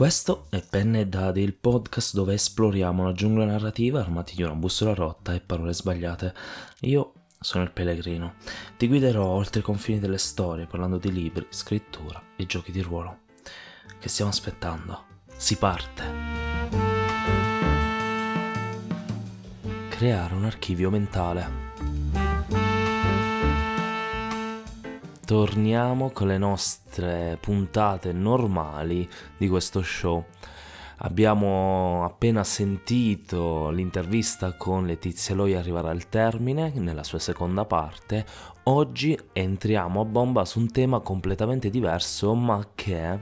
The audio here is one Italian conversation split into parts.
Questo è Penne e Dadi, il podcast dove esploriamo la giungla narrativa armati di una bussola rotta e parole sbagliate. Io sono il pellegrino. Ti guiderò oltre i confini delle storie parlando di libri, scrittura e giochi di ruolo. Che stiamo aspettando? Si parte! Creare un archivio mentale. Torniamo con le nostre puntate normali di questo show. Abbiamo appena sentito l'intervista con Letizia Loi arrivare al termine nella sua seconda parte. Oggi entriamo a bomba su un tema completamente diverso, ma che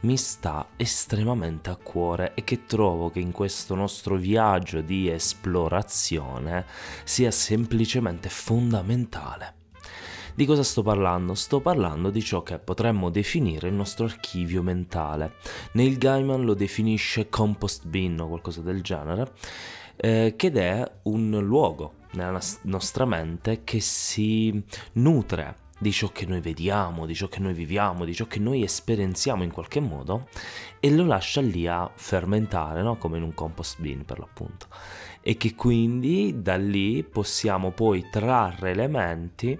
mi sta estremamente a cuore e che trovo che in questo nostro viaggio di esplorazione sia semplicemente fondamentale. Di cosa sto parlando? Sto parlando di ciò che potremmo definire il nostro archivio mentale. Neil Gaiman lo definisce compost bin o qualcosa del genere, eh, ed è un luogo nella nostra mente che si nutre di ciò che noi vediamo, di ciò che noi viviamo, di ciò che noi esperienziamo in qualche modo e lo lascia lì a fermentare, no? come in un compost bin per l'appunto. E che quindi da lì possiamo poi trarre elementi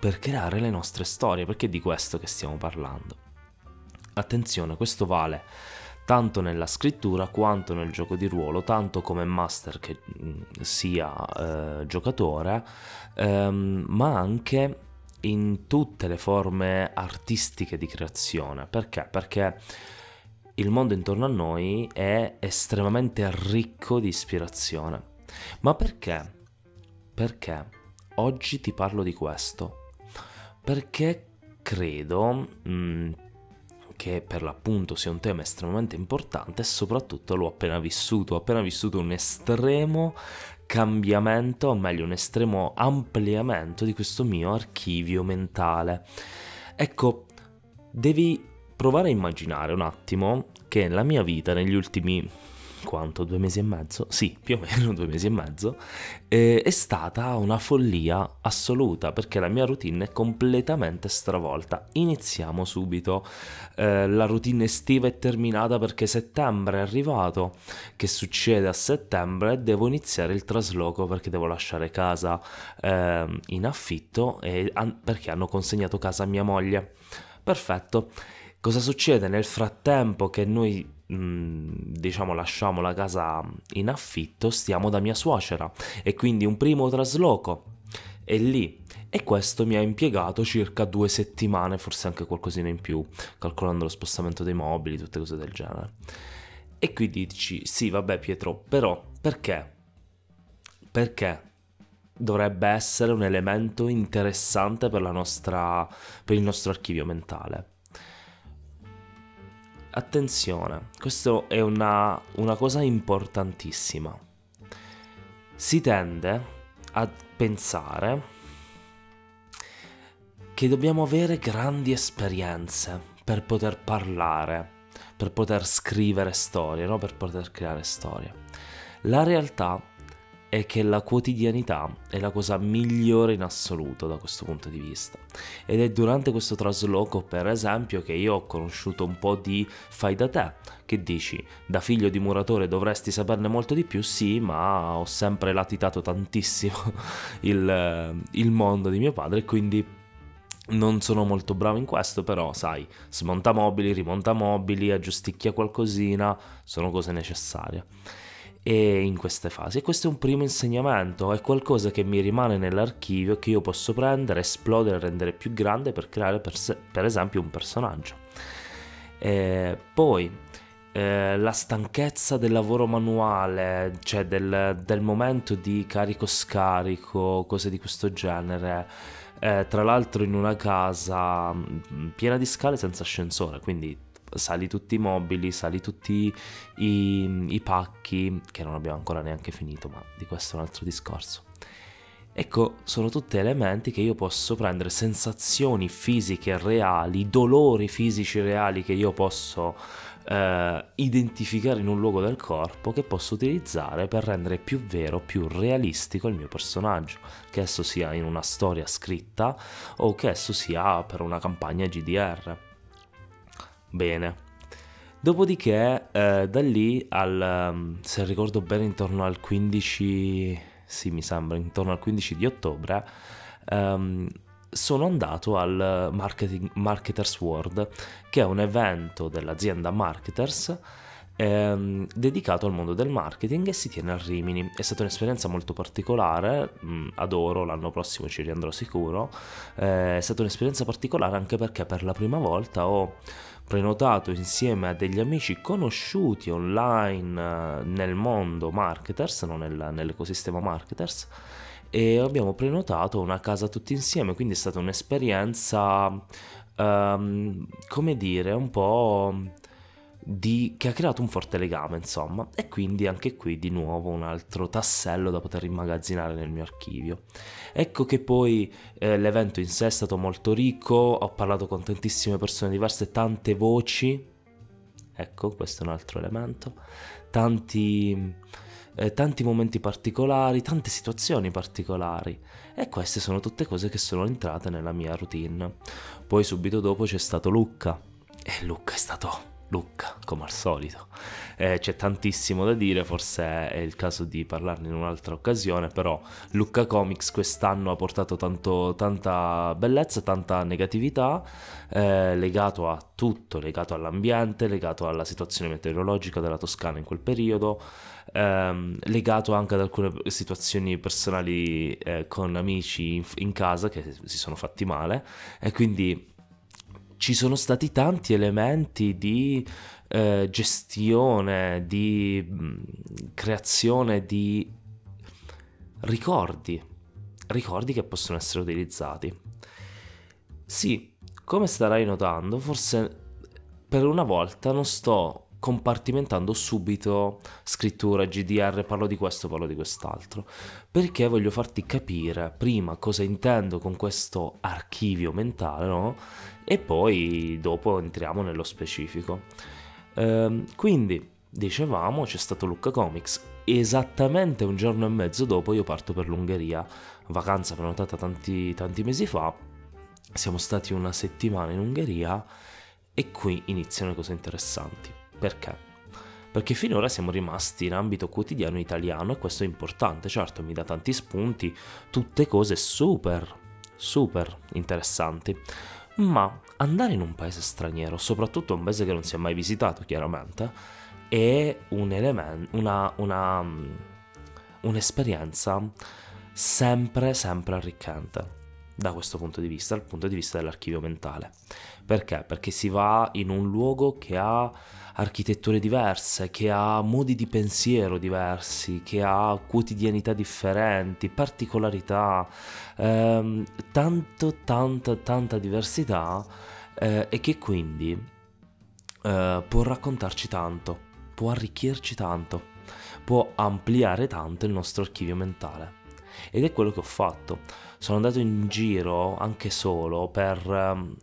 per creare le nostre storie, perché è di questo che stiamo parlando. Attenzione, questo vale tanto nella scrittura quanto nel gioco di ruolo, tanto come master che mm, sia eh, giocatore, ehm, ma anche in tutte le forme artistiche di creazione. Perché? Perché il mondo intorno a noi è estremamente ricco di ispirazione. Ma perché? Perché oggi ti parlo di questo? Perché credo mh, mm, che per l'appunto sia un tema estremamente importante e soprattutto l'ho appena vissuto, ho appena vissuto un estremo cambiamento, o meglio un estremo ampliamento di questo mio archivio mentale. Ecco, devi provare a immaginare un attimo che la mia vita negli ultimi quanto, due mesi e mezzo? Sì, più o meno due mesi e mezzo, eh, è stata una follia assoluta perché la mia routine è completamente stravolta. Iniziamo subito, eh, la routine estiva è terminata perché settembre è arrivato, che succede a settembre? Devo iniziare il trasloco perché devo lasciare casa eh, in affitto e, an- perché hanno consegnato casa a mia moglie. Perfetto. Cosa succede nel frattempo che noi diciamo lasciamo la casa in affitto, stiamo da mia suocera e quindi un primo trasloco è lì e questo mi ha impiegato circa due settimane, forse anche qualcosina in più, calcolando lo spostamento dei mobili, tutte cose del genere. E quindi dici, sì, vabbè Pietro, però perché? Perché dovrebbe essere un elemento interessante per, nostra, per il nostro archivio mentale? Attenzione, questa è una, una cosa importantissima. Si tende a pensare che dobbiamo avere grandi esperienze per poter parlare, per poter scrivere storie, no? per poter creare storie. La realtà è che la quotidianità è la cosa migliore in assoluto da questo punto di vista. Ed è durante questo trasloco, per esempio, che io ho conosciuto un po' di fai da te. Che dici? Da figlio di muratore dovresti saperne molto di più? Sì, ma ho sempre latitato tantissimo il, il mondo di mio padre, quindi non sono molto bravo in questo, però sai, smonta mobili, rimonta mobili, aggiusticchia qualcosina, sono cose necessarie e in queste fasi. E questo è un primo insegnamento, è qualcosa che mi rimane nell'archivio che io posso prendere, esplodere, rendere più grande per creare per, se, per esempio un personaggio. E poi eh, la stanchezza del lavoro manuale, cioè del, del momento di carico-scarico, cose di questo genere. Eh, tra l'altro in una casa mm, piena di scale senza ascensore, quindi sali tutti i mobili, sali tutti i, i pacchi, che non abbiamo ancora neanche finito, ma di questo è un altro discorso. Ecco, sono tutti elementi che io posso prendere, sensazioni fisiche reali, dolori fisici reali che io posso eh, identificare in un luogo del corpo che posso utilizzare per rendere più vero, più realistico il mio personaggio, che esso sia in una storia scritta o che esso sia per una campagna GDR. Bene. Dopodiché, eh, da lì al, mm, se ricordo bene, intorno al 15, sì, mi sembra, intorno al 15 di ottobre, ehm, sono andato al Marketers World, che è un evento dell'azienda Marketers ehm, dedicato al mondo del marketing e si tiene a Rimini. È stata un'esperienza molto particolare, mh, mm, adoro, l'anno prossimo ci riandrò sicuro. Eh, è stata un'esperienza particolare anche perché per la prima volta ho prenotato insieme a degli amici conosciuti online eh, nel mondo marketers, non nel, nell'ecosistema marketers, e abbiamo prenotato una casa tutti insieme, quindi è stata un'esperienza, um, come dire, un po' di, che ha creato un forte legame, insomma, e quindi anche qui di nuovo un altro tassello da poter immagazzinare nel mio archivio. Ecco che poi eh, l'evento in sé è stato molto ricco, ho parlato con tantissime persone diverse, tante voci, ecco, questo è un altro elemento, tanti, eh, tanti momenti particolari, tante situazioni particolari. E queste sono tutte cose che sono entrate nella mia routine. Poi subito dopo c'è stato Lucca. E Lucca è stato Lucca, come al solito. Eh, c'è tantissimo da dire, forse è il caso di parlarne in un'altra occasione, però Lucca Comics quest'anno ha portato tanto, tanta bellezza, tanta negatività, eh, legato a tutto, legato all'ambiente, legato alla situazione meteorologica della Toscana in quel periodo, ehm, legato anche ad alcune situazioni personali eh, con amici in, in casa che si sono fatti male e quindi ci sono stati tanti elementi di eh, gestione, di mh, mm, creazione di ricordi, ricordi che possono essere utilizzati. Sì, come starai notando, forse per una volta non sto compartimentando subito scrittura, GDR, parlo di questo, parlo di quest'altro, perché voglio farti capire prima cosa intendo con questo archivio mentale, no? E poi dopo entriamo nello specifico. Ehm, quindi, dicevamo, c'è stato Lucca Comics. Esattamente un giorno e mezzo dopo io parto per l'Ungheria, vacanza prenotata tanti, tanti mesi fa. Siamo stati una settimana in Ungheria e qui iniziano le cose interessanti. Perché? Perché finora siamo rimasti in ambito quotidiano italiano e questo è importante, certo mi dà tanti spunti, tutte cose super, super interessanti. Ma andare in un paese straniero, soprattutto un paese che non si è mai visitato chiaramente, è un elemento, una, una, un'esperienza sempre, sempre arricchente da questo punto di vista, dal punto di vista dell'archivio mentale. Perché? Perché si va in un luogo che ha architetture diverse, che ha modi di pensiero diversi, che ha quotidianità differenti, particolarità, ehm, tanto, tanta, tanta diversità eh, e che quindi eh, può raccontarci tanto, può arricchirci tanto, può ampliare tanto il nostro archivio mentale. Ed è quello che ho fatto. Sono andato in giro anche solo per... Um,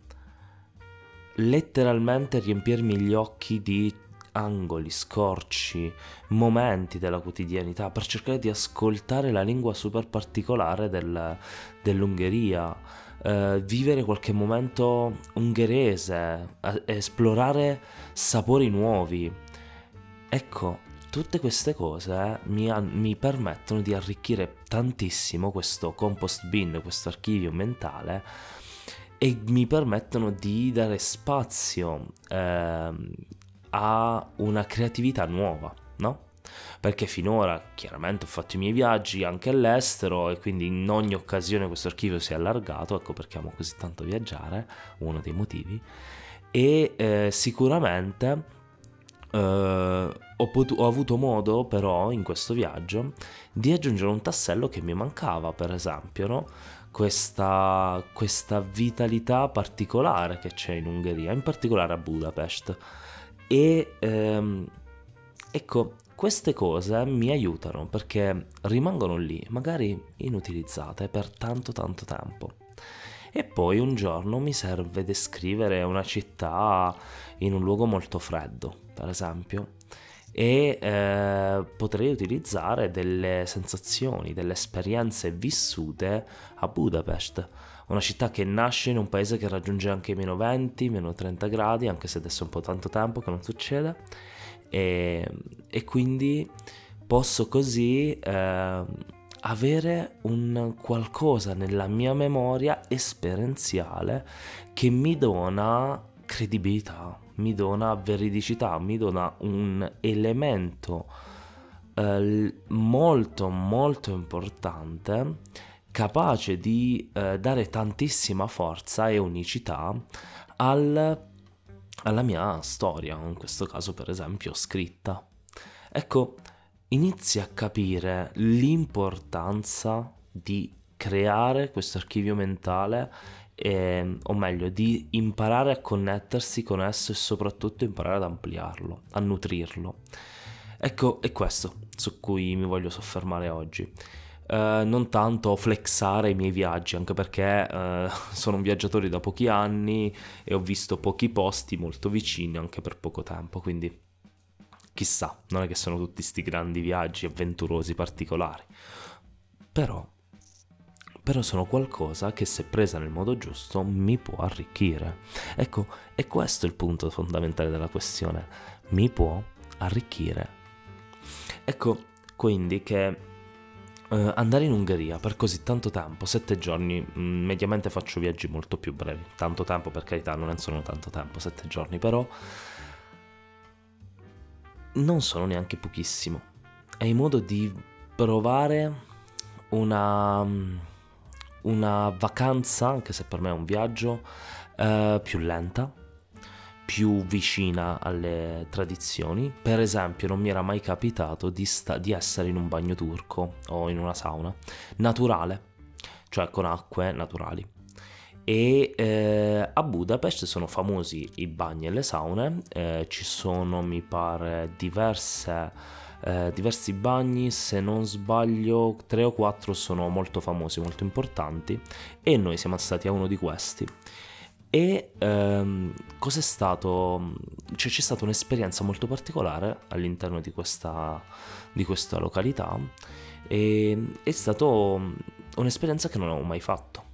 letteralmente riempirmi gli occhi di angoli, scorci, momenti della quotidianità per cercare di ascoltare la lingua super particolare del, dell'Ungheria, eh, vivere qualche momento ungherese, esplorare sapori nuovi. Ecco, tutte queste cose mi, mi, permettono di arricchire tantissimo questo compost bin, questo archivio mentale e mi permettono di dare spazio eh, a una creatività nuova, no? Perché finora chiaramente ho fatto i miei viaggi anche all'estero e quindi in ogni occasione questo archivio si è allargato, ecco perché amo così tanto viaggiare, uno dei motivi, e eh, sicuramente eh, ho, potu- ho avuto modo però in questo viaggio di aggiungere un tassello che mi mancava, per esempio, no? questa, questa vitalità particolare che c'è in Ungheria, in particolare a Budapest. E ehm, ecco, queste cose mi aiutano perché rimangono lì, magari inutilizzate per tanto tanto tempo. E poi un giorno mi serve descrivere una città in un luogo molto freddo, per esempio e eh, potrei utilizzare delle sensazioni, delle esperienze vissute a Budapest. una città che nasce in un paese che raggiunge anche meno 20, meno 30 gradi, anche se adesso è un po' tanto tempo che non succede, e, e quindi posso così eh, avere un qualcosa nella mia memoria esperienziale che mi dona credibilità, mi dona veridicità, mi dona un elemento eh, molto molto importante capace di eh, dare tantissima forza e unicità al, alla mia storia, in questo caso per esempio scritta. Ecco, inizi a capire l'importanza di creare questo archivio mentale eh, o meglio di imparare a connettersi con esso e soprattutto imparare ad ampliarlo, a nutrirlo. Ecco, è questo su cui mi voglio soffermare oggi. Uh, non tanto flexare i miei viaggi, anche perché uh, sono un viaggiatore da pochi anni e ho visto pochi posti molto vicini anche per poco tempo, quindi chissà, non è che sono tutti questi grandi viaggi avventurosi, particolari, però, però sono qualcosa che se presa nel modo giusto mi può arricchire. Ecco, è questo il punto fondamentale della questione, mi può arricchire. Ecco, quindi che Uh, andare in Ungheria per così tanto tempo, sette giorni, mm, mediamente faccio viaggi molto più brevi, tanto tempo per carità, non sono tanto tempo, sette giorni, però non sono neanche pochissimo. È in modo di provare una, una vacanza, anche se per me è un viaggio, uh, più lenta, più vicina alle tradizioni. Per esempio, non mi era mai capitato di, sta- di essere in un bagno turco o in una sauna naturale, cioè con acque naturali. E eh, a Budapest sono famosi i bagni e le saune, eh, ci sono mi pare diverse, eh, diversi bagni, se non sbaglio tre o quattro sono molto famosi, molto importanti e noi siamo stati a uno di questi. E ehm, cos'è stato? Cioè, c'è stata un'esperienza molto particolare all'interno di questa, di questa località e è stata un'esperienza che non avevo mai fatto.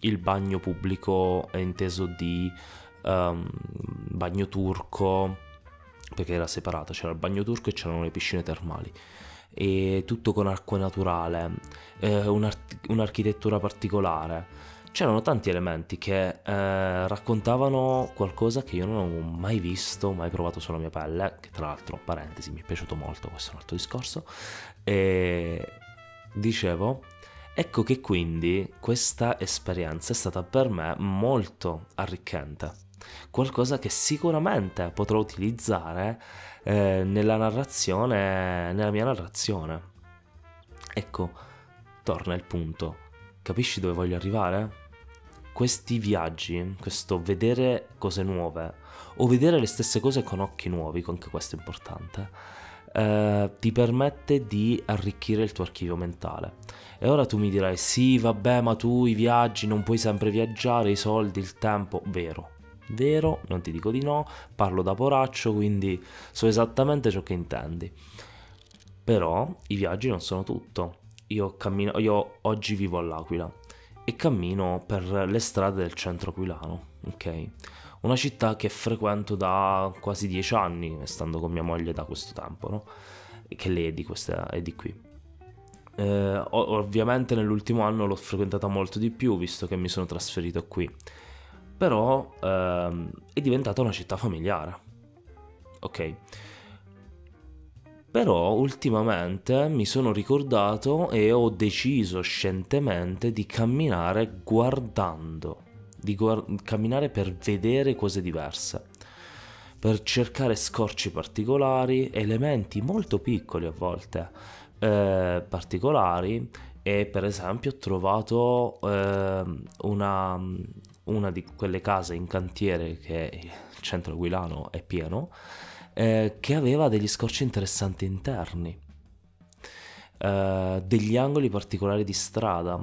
Il bagno pubblico è inteso di um, bagno turco, perché era separato, c'era il bagno turco e c'erano le piscine termali. E tutto con acqua naturale, eh, un'art- un'architettura particolare. C'erano tanti elementi che eh, raccontavano qualcosa che io non avevo mai visto, mai provato sulla mia pelle, che tra l'altro, parentesi, mi è piaciuto molto, questo è un altro discorso, e dicevo, ecco che quindi questa esperienza è stata per me molto arricchente, qualcosa che sicuramente potrò utilizzare eh, nella narrazione, nella mia narrazione. Ecco, torna il punto. Capisci dove voglio arrivare? questi viaggi, questo vedere cose nuove o vedere le stesse cose con occhi nuovi, anche questo è importante, eh, ti permette di arricchire il tuo archivio mentale. E ora tu mi dirai, sì, vabbè, ma tu i viaggi non puoi sempre viaggiare, i soldi, il tempo, vero. Vero, non ti dico di no, parlo da poraccio, quindi so esattamente ciò che intendi. Però i viaggi non sono tutto. Io, cammino, io oggi vivo all'Aquila e cammino per le strade del centro aquilano, ok? Una città che frequento da quasi dieci anni, stando con mia moglie da questo tempo, no? Che lei è di, questa, è di qui. Eh, ovviamente nell'ultimo anno l'ho frequentata molto di più, visto che mi sono trasferito qui. Però ehm, è diventata una città familiare, ok? Però ultimamente mi sono ricordato e ho deciso scientemente di camminare guardando, di guard- camminare per vedere cose diverse, per cercare scorci particolari, elementi molto piccoli a volte, eh, particolari e per esempio ho trovato eh, una, una di quelle case in cantiere che il centro aquilano è pieno eh, che aveva degli scorci interessanti interni, eh, degli angoli particolari di strada,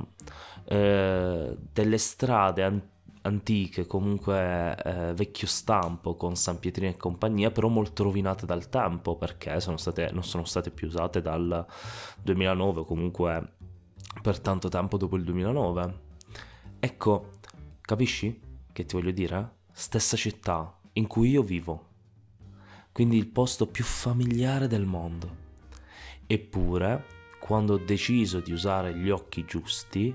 eh, delle strade antiche, comunque eh, vecchio stampo con San Pietrino e compagnia, però molto rovinate dal tempo perché sono state, non sono state più usate dal 2009 o comunque per tanto tempo dopo il 2009. Ecco, Capisci che ti voglio dire? Stessa città in cui io vivo. Quindi il posto più familiare del mondo. Eppure, quando ho deciso di usare gli occhi giusti,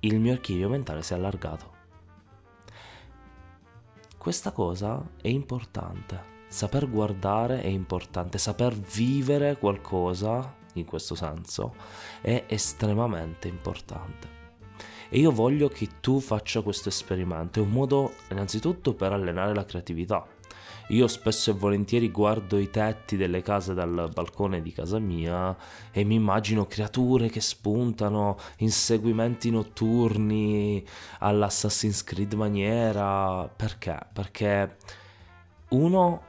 il mio archivio mentale si è allargato. Questa cosa è importante. Saper guardare è importante, saper vivere qualcosa, in questo senso, è estremamente importante. E io voglio che tu faccia questo esperimento. È un modo innanzitutto per allenare la creatività. Io spesso e volentieri guardo i tetti delle case dal balcone di casa mia e mi immagino creature che spuntano, inseguimenti notturni all'Assassin's Creed maniera. Perché? Perché uno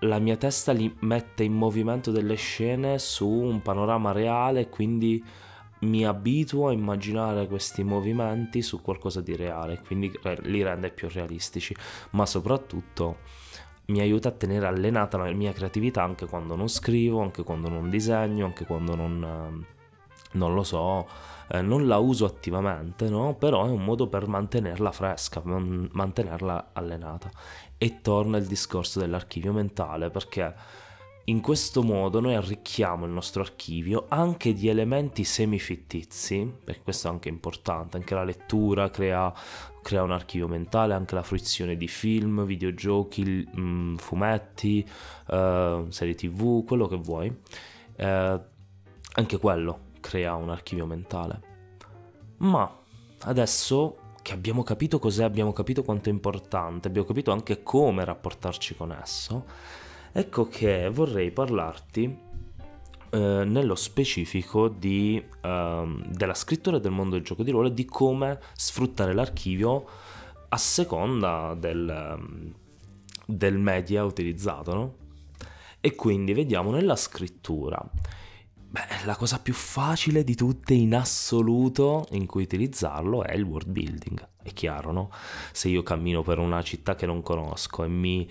la mia testa li mette in movimento delle scene su un panorama reale, quindi mi abituo a immaginare questi movimenti su qualcosa di reale, quindi li rende più realistici, ma soprattutto mi aiuta a tenere allenata la mia creatività anche quando non scrivo, anche quando non disegno, anche quando non, non lo so, eh, non la uso attivamente, no? però è un modo per mantenerla fresca, mantenerla allenata. E torna il discorso dell'archivio mentale, perché in questo modo noi arricchiamo il nostro archivio anche di elementi semifittizi, perché questo è anche importante, anche la lettura crea, crea un archivio mentale, anche la fruizione di film, videogiochi, mm, fumetti, uh, serie tv, quello che vuoi, uh, anche quello crea un archivio mentale. Ma adesso che abbiamo capito cos'è, abbiamo capito quanto è importante, abbiamo capito anche come rapportarci con esso, ecco che vorrei parlarti eh, nello specifico di, eh, della scrittura del mondo del gioco di ruolo e di come sfruttare l'archivio a seconda del, ehm, del media utilizzato. No? E quindi vediamo nella scrittura. Beh, la cosa più facile di tutte in assoluto in cui utilizzarlo è il world building. È chiaro, no? Se io cammino per una città che non conosco e mi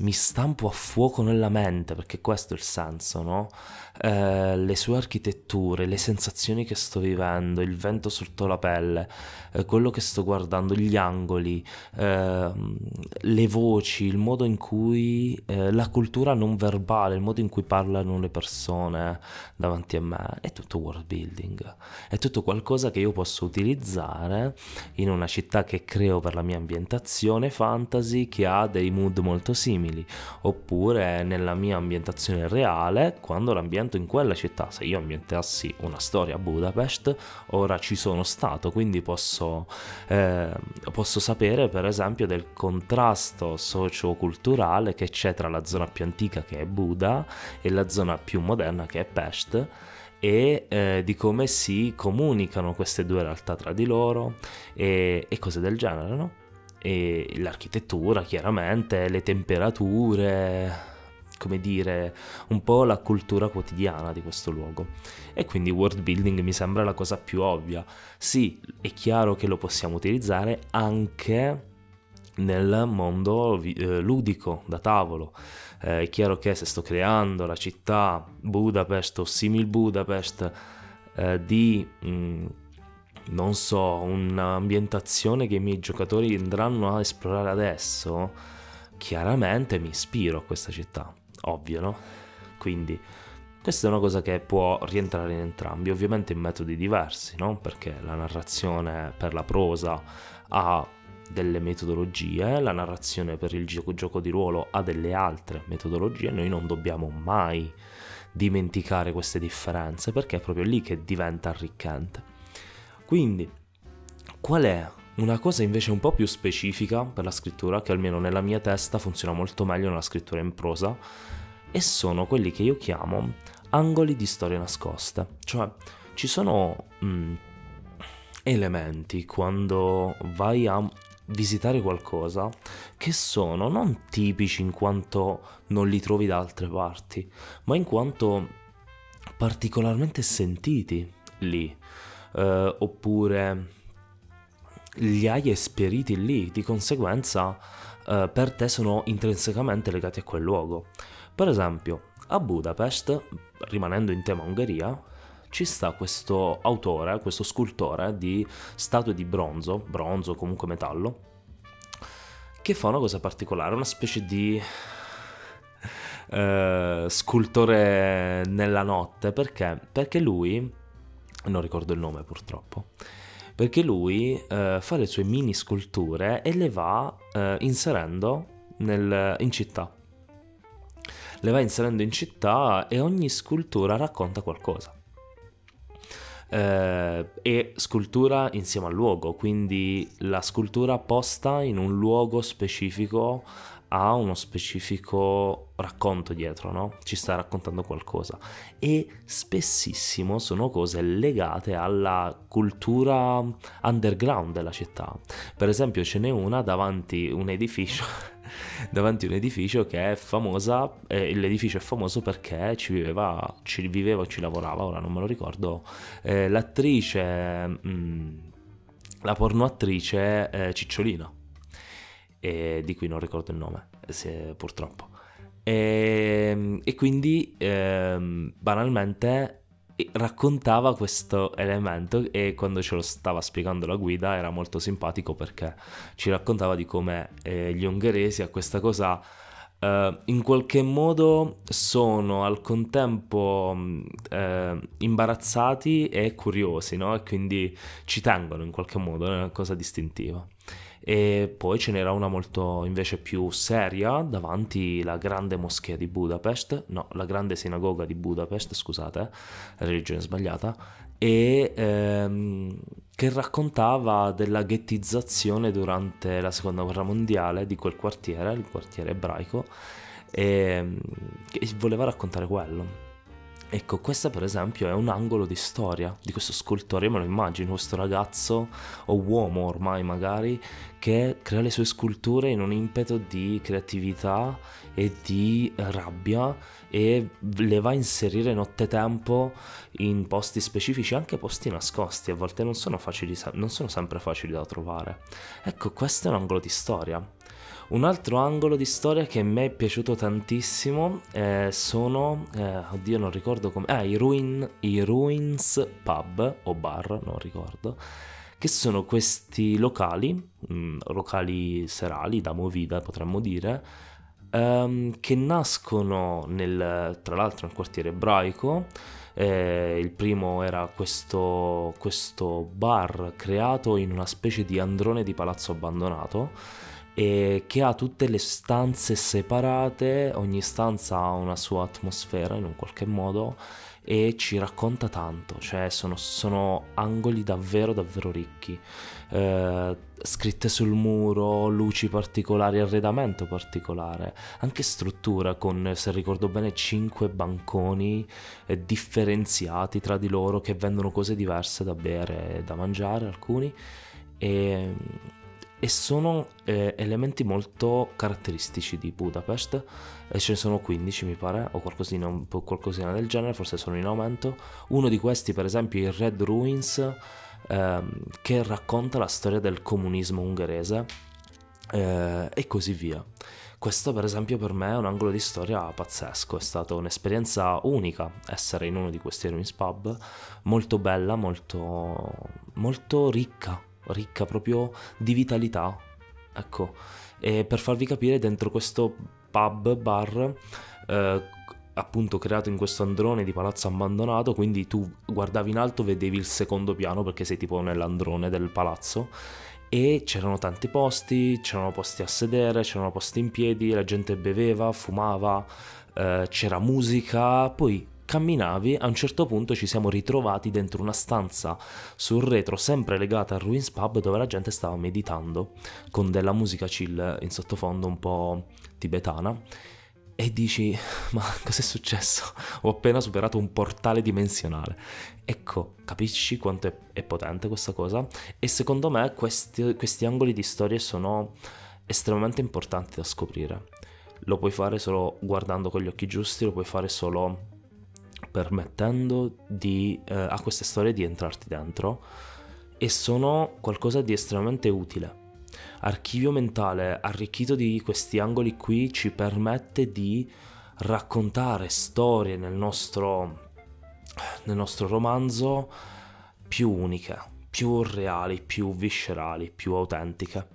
mi stampo a fuoco nella mente, perché questo è il senso, no? Eh, le sue architetture, le sensazioni che sto vivendo, il vento sotto la pelle, eh, quello che sto guardando, gli angoli, eh, le voci, il modo in cui eh, la cultura non verbale, il modo in cui parlano le persone davanti a me, è tutto world building, è tutto qualcosa che io posso utilizzare in una città che creo per la mia ambientazione fantasy che ha dei mood molto simili, oppure nella mia ambientazione reale, quando l'ambiente ambiento in quella città. Se io ambientassi una storia a Budapest, ora ci sono stato, quindi posso, eh, posso sapere per esempio del contrasto socio-culturale che c'è tra la zona più antica che è Buda e la zona più moderna che è Pest e eh, di come si comunicano queste due realtà tra di loro e, e cose del genere, no? E l'architettura, chiaramente, le temperature, come dire, un po' la cultura quotidiana di questo luogo. E quindi world building mi sembra la cosa più ovvia. Sì, è chiaro che lo possiamo utilizzare anche nel mondo eh, ludico da tavolo. Eh, è chiaro che se sto creando la città Budapest o simil Budapest eh, di mh, mm, non so, un'ambientazione che i miei giocatori andranno a esplorare adesso, chiaramente mi ispiro a questa città ovvio, no? Quindi questa è una cosa che può rientrare in entrambi, ovviamente in metodi diversi, no? Perché la narrazione per la prosa ha delle metodologie, la narrazione per il gioco, gioco di ruolo ha delle altre metodologie, noi non dobbiamo mai dimenticare queste differenze perché è proprio lì che diventa arricchente. Quindi, qual è una cosa invece un po' più specifica per la scrittura, che almeno nella mia testa funziona molto meglio nella scrittura in prosa, e sono quelli che io chiamo angoli di storie nascoste. Cioè, ci sono mh, mm, elementi quando vai a visitare qualcosa che sono non tipici in quanto non li trovi da altre parti, ma in quanto particolarmente sentiti lì, eh, oppure li hai esperiti lì, di conseguenza eh, per te sono intrinsecamente legati a quel luogo. Per esempio, a Budapest, rimanendo in tema Ungheria, ci sta questo autore, questo scultore di statue di bronzo, bronzo comunque metallo, che fa una cosa particolare, una specie di uh, scultore nella notte, perché? Perché lui, non ricordo il nome purtroppo, perché lui uh, fa le sue mini sculture e le va uh, inserendo nel, in città. Le va inserendo in città e ogni scultura racconta qualcosa. Eh, e scultura insieme al luogo, quindi la scultura posta in un luogo specifico ha uno specifico racconto dietro, no? Ci sta raccontando qualcosa. E spessissimo sono cose legate alla cultura underground della città. Per esempio, ce n'è una davanti un edificio. davanti un edificio che è famosa, eh, l'edificio è famoso perché ci viveva, ci viveva ci lavorava, ora non me lo ricordo, eh, l'attrice, mh, mm, la pornoattrice eh, Cicciolina e di cui non ricordo il nome, se, purtroppo. E, ehm, e quindi ehm, banalmente raccontava questo elemento e quando ce lo stava spiegando la guida era molto simpatico perché ci raccontava di come eh, gli ungheresi a questa cosa eh, in qualche modo sono al contempo eh, imbarazzati e curiosi no? e quindi ci tengono in qualche modo, è una cosa distintiva e poi ce n'era una molto invece più seria davanti la grande moschea di Budapest, no, la grande sinagoga di Budapest, scusate, religione sbagliata, e ehm, che raccontava della ghettizzazione durante la seconda guerra mondiale di quel quartiere, il quartiere ebraico, e, e voleva raccontare quello. Ecco, questo per esempio è un angolo di storia di questo scultore, io me lo immagino, questo ragazzo o uomo ormai magari, che crea le sue sculture in un impeto di creatività e di rabbia e le va a inserire nottetempo in posti specifici, anche posti nascosti, a volte non sono, facili, non sono sempre facili da trovare. Ecco, questo è un angolo di storia. Un altro angolo di storia che a me è piaciuto tantissimo eh, sono, eh, oddio non ricordo come, ah, i, Ruin, i Ruins Pub o bar, non ricordo, che sono questi locali, mh, mm, locali serali da movida potremmo dire, ehm, che nascono nel, tra l'altro nel quartiere ebraico, eh, il primo era questo, questo bar creato in una specie di androne di palazzo abbandonato e che ha tutte le stanze separate, ogni stanza ha una sua atmosfera in un qualche modo e ci racconta tanto, cioè sono, sono angoli davvero davvero ricchi, eh, scritte sul muro, luci particolari, arredamento particolare, anche struttura con, se ricordo bene, cinque banconi eh, differenziati tra di loro che vendono cose diverse da bere e da mangiare alcuni. E e sono eh, elementi molto caratteristici di Budapest. Ce ne sono 15 mi pare o qualcosina, qualcosina del genere forse sono in aumento. Uno di questi per esempio è il Red Ruins ehm, che racconta la storia del comunismo ungherese eh, e così via. Questo per esempio per me è un angolo di storia pazzesco, è stata un'esperienza unica essere in uno di questi Ruins pub, molto bella, molto, molto ricca ricca proprio di vitalità. Ecco, e per farvi capire, dentro questo pub bar, eh, appunto creato in questo androne di palazzo abbandonato, quindi tu guardavi in alto, vedevi il secondo piano perché sei tipo nell'androne del palazzo e c'erano tanti posti, c'erano posti a sedere, c'erano posti in piedi, la gente beveva, fumava, eh, c'era musica, poi camminavi, a un certo punto ci siamo ritrovati dentro una stanza sul retro, sempre legata al Ruins Pub, dove la gente stava meditando con della musica chill in sottofondo un po' tibetana. E dici, ma cos'è successo? Ho appena superato un portale dimensionale. Ecco, capisci quanto è, è potente questa cosa? E secondo me questi, questi angoli di storie sono estremamente importanti da scoprire. Lo puoi fare solo guardando con gli occhi giusti, lo puoi fare solo permettendo di, eh, a queste storie di entrarti dentro e sono qualcosa di estremamente utile. Archivio mentale arricchito di questi angoli qui ci permette di raccontare storie nel nostro, nel nostro romanzo più uniche, più reali, più viscerali, più autentiche.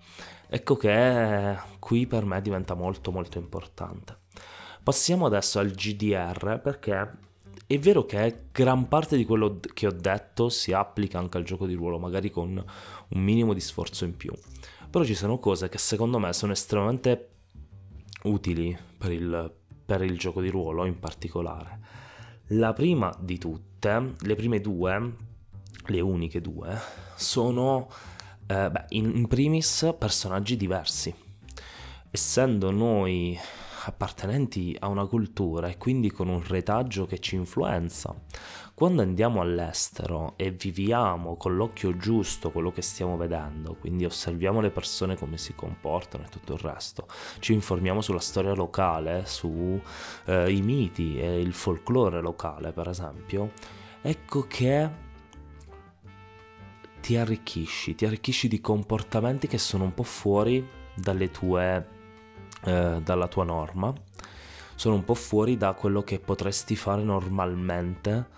Ecco che qui per me diventa molto molto importante. Passiamo adesso al GDR perché è vero che gran parte di quello che ho detto si applica anche al gioco di ruolo, magari con un minimo di sforzo in più. Però ci sono cose che secondo me sono estremamente utili per il, per il gioco di ruolo in particolare. La prima di tutte, le prime due, le uniche due, sono eh, beh, in, primis personaggi diversi. Essendo noi appartenenti a una cultura e quindi con un retaggio che ci influenza. Quando andiamo all'estero e viviamo con l'occhio giusto quello che stiamo vedendo, quindi osserviamo le persone come si comportano e tutto il resto, ci informiamo sulla storia locale, sui eh, miti e il folklore locale per esempio, ecco che ti arricchisci, ti arricchisci di comportamenti che sono un po' fuori dalle tue eh, dalla tua norma, sono un po' fuori da quello che potresti fare normalmente.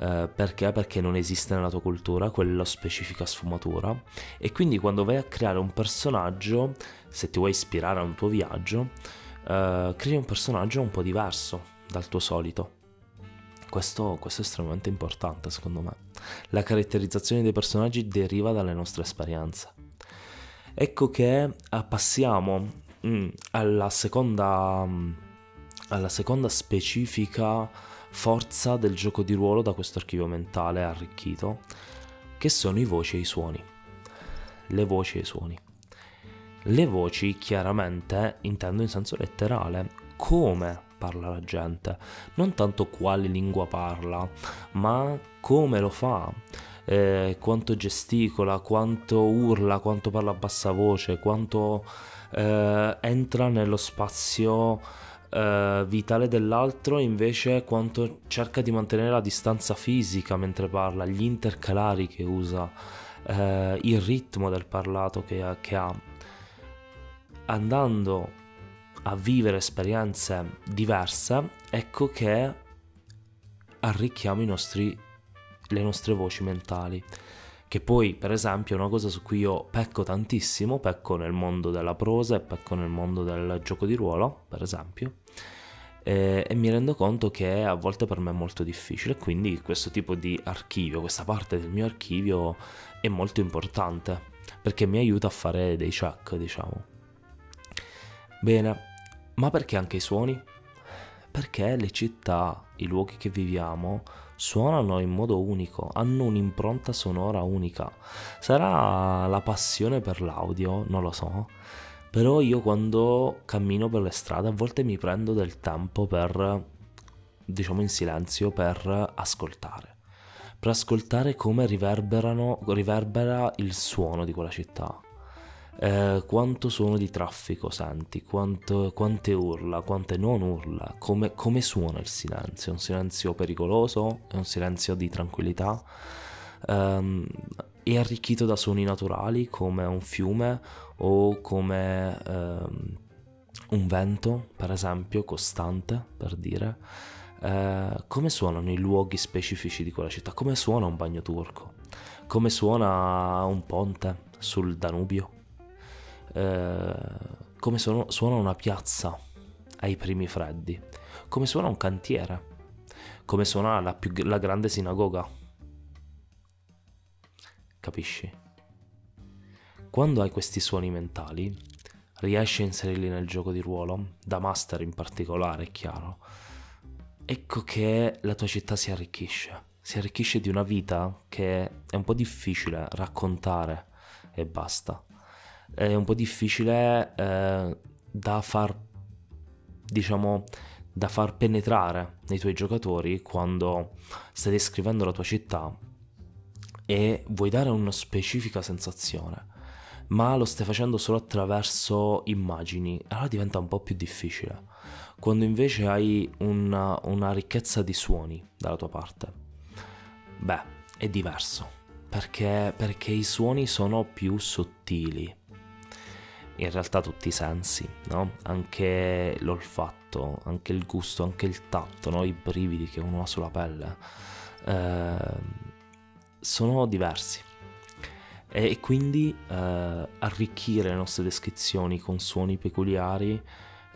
Eh, perché? Perché non esiste nella tua cultura quella specifica sfumatura e quindi quando vai a creare un personaggio, se ti vuoi ispirare a un tuo viaggio, eh, crei un personaggio un po' diverso dal tuo solito. Questo, questo, è estremamente importante secondo me. La caratterizzazione dei personaggi deriva dalle nostre esperienze. Ecco che eh, passiamo alla, seconda, mm, alla seconda specifica forza del gioco di ruolo da questo archivio mentale arricchito, che sono i voci e i suoni. Le voci e i suoni. Le voci chiaramente intendo in senso letterale, come parla la gente, non tanto quale lingua parla, ma come lo fa, eh, quanto gesticola, quanto urla, quanto parla a bassa voce, quanto eh, entra nello spazio eh, vitale dell'altro, invece quanto cerca di mantenere la distanza fisica mentre parla, gli intercalari che usa, eh, il ritmo del parlato che, che ha. Andando a vivere esperienze diverse, ecco che arricchiamo nostri, le nostre voci mentali che poi per esempio è una cosa su cui io pecco tantissimo, pecco nel mondo della prosa e pecco nel mondo del gioco di ruolo, per esempio, e, e mi rendo conto che a volte per me è molto difficile, quindi questo tipo di archivio, questa parte del mio archivio è molto importante, perché mi aiuta a fare dei check, diciamo. Bene, ma perché anche i suoni? Perché le città, i luoghi che viviamo, suonano in modo unico, hanno un'impronta sonora unica. Sarà la passione per l'audio, non lo so. Però io quando cammino per le strade a volte mi prendo del tempo per, diciamo in silenzio, per ascoltare. Per ascoltare come riverberano, riverbera il suono di quella città eh, quanto suono di traffico senti, quanto, quante urla, quante non urla, come, come suona il silenzio, è un silenzio pericoloso, è un silenzio di tranquillità, um, è arricchito da suoni naturali come un fiume o come um, un vento, per esempio, costante, per dire. Uh, come suonano i luoghi specifici di quella città, come suona un bagno turco, come suona un ponte sul Danubio, eh, come suona, suona una piazza ai primi freddi, come suona un cantiere, come suona la, più, la grande sinagoga. Capisci? Quando hai questi suoni mentali, riesci a inserirli nel gioco di ruolo, da master in particolare, è chiaro. Ecco che la tua città si arricchisce, si arricchisce di una vita che è un po' difficile raccontare e basta è un po' difficile eh, da far diciamo da far penetrare nei tuoi giocatori quando stai descrivendo la tua città e vuoi dare una specifica sensazione ma lo stai facendo solo attraverso immagini. Allora diventa un po' più difficile. Quando invece hai una, una ricchezza di suoni dalla tua parte beh è diverso perché, perché i suoni sono più sottili in realtà tutti i sensi, no? Anche l'olfatto, anche il gusto, anche il tatto, no? I brividi che uno ha sulla pelle. eh, sono diversi e quindi eh, arricchire le nostre descrizioni con suoni peculiari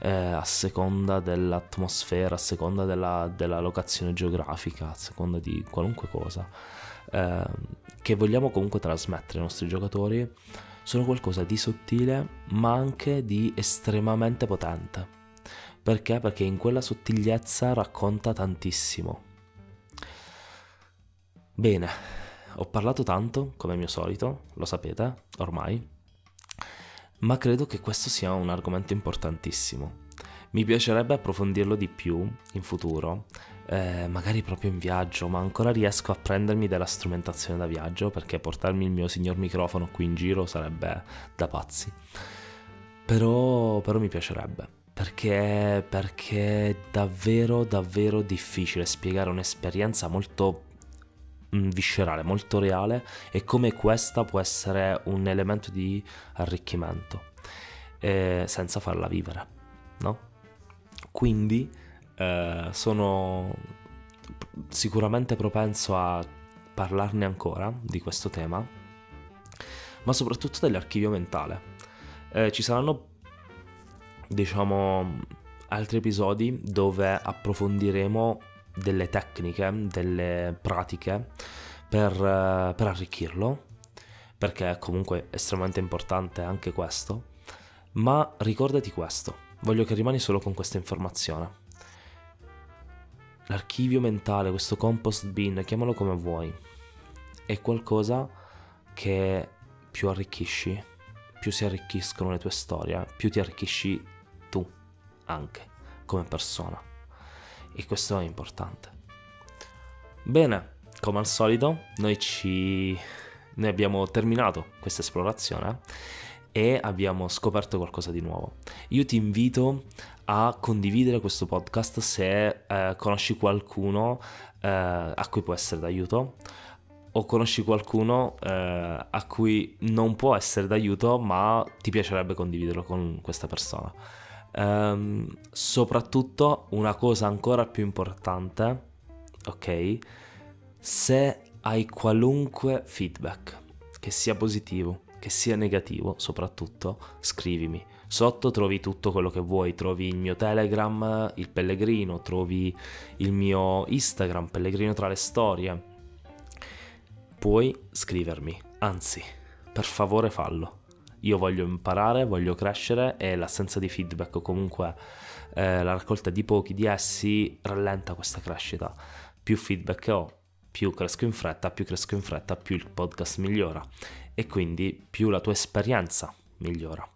eh, a seconda dell'atmosfera, a seconda della, della, locazione geografica, a seconda di qualunque cosa eh, che vogliamo comunque trasmettere ai nostri giocatori, sono qualcosa di sottile ma anche di estremamente potente. Perché? Perché in quella sottigliezza racconta tantissimo. Bene, ho parlato tanto, come mio solito, lo sapete ormai, ma credo che questo sia un argomento importantissimo. Mi piacerebbe approfondirlo di più in futuro, eh, magari proprio in viaggio, ma ancora riesco a prendermi della strumentazione da viaggio perché portarmi il mio signor microfono qui in giro sarebbe da pazzi. Però, però mi piacerebbe perché, perché è davvero davvero difficile spiegare un'esperienza molto mm, viscerale, molto reale e come questa può essere un elemento di arricchimento eh, senza farla vivere, no? Quindi eh, sono sicuramente propenso a parlarne ancora di questo tema, ma soprattutto dell'archivio mentale. Eh, ci saranno, diciamo, altri episodi dove approfondiremo delle tecniche, delle pratiche per, eh, per arricchirlo, perché è comunque estremamente importante anche questo. Ma ricordati questo, voglio che rimani solo con questa informazione. L'archivio mentale, questo compost bin, chiamalo come vuoi, è qualcosa che più arricchisci, più si arricchiscono le tue storie, più ti arricchisci tu anche come persona. E questo è importante. Bene, come al solito, noi ci noi abbiamo terminato questa esplorazione e abbiamo scoperto qualcosa di nuovo. Io ti invito a condividere questo podcast se eh, conosci qualcuno eh, a cui può essere d'aiuto o conosci qualcuno eh, a cui non può essere d'aiuto ma ti piacerebbe condividerlo con questa persona. Um, soprattutto una cosa ancora più importante, ok? Se hai qualunque feedback, che sia positivo, che sia negativo soprattutto, scrivimi. Sotto trovi tutto quello che vuoi, trovi il mio Telegram, il Pellegrino, trovi il mio Instagram, Pellegrino tra le storie. Puoi scrivermi, anzi, per favore fallo. Io voglio imparare, voglio crescere e l'assenza di feedback o comunque eh, la raccolta di pochi di essi rallenta questa crescita. Più feedback ho, più cresco in fretta, più cresco in fretta, più il podcast migliora e quindi più la tua esperienza migliora.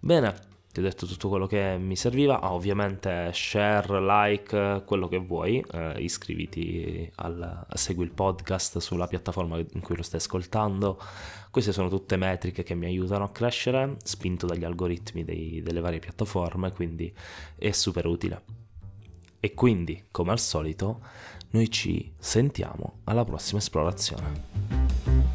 Bene, ti ho detto tutto quello che mi serviva, ah, ovviamente share, like, quello che vuoi, eh, iscriviti al, segui il podcast sulla piattaforma in cui lo stai ascoltando, queste sono tutte metriche che mi aiutano a crescere, spinto dagli algoritmi dei, delle varie piattaforme, quindi è super utile. E quindi, come al solito, noi ci sentiamo alla prossima esplorazione.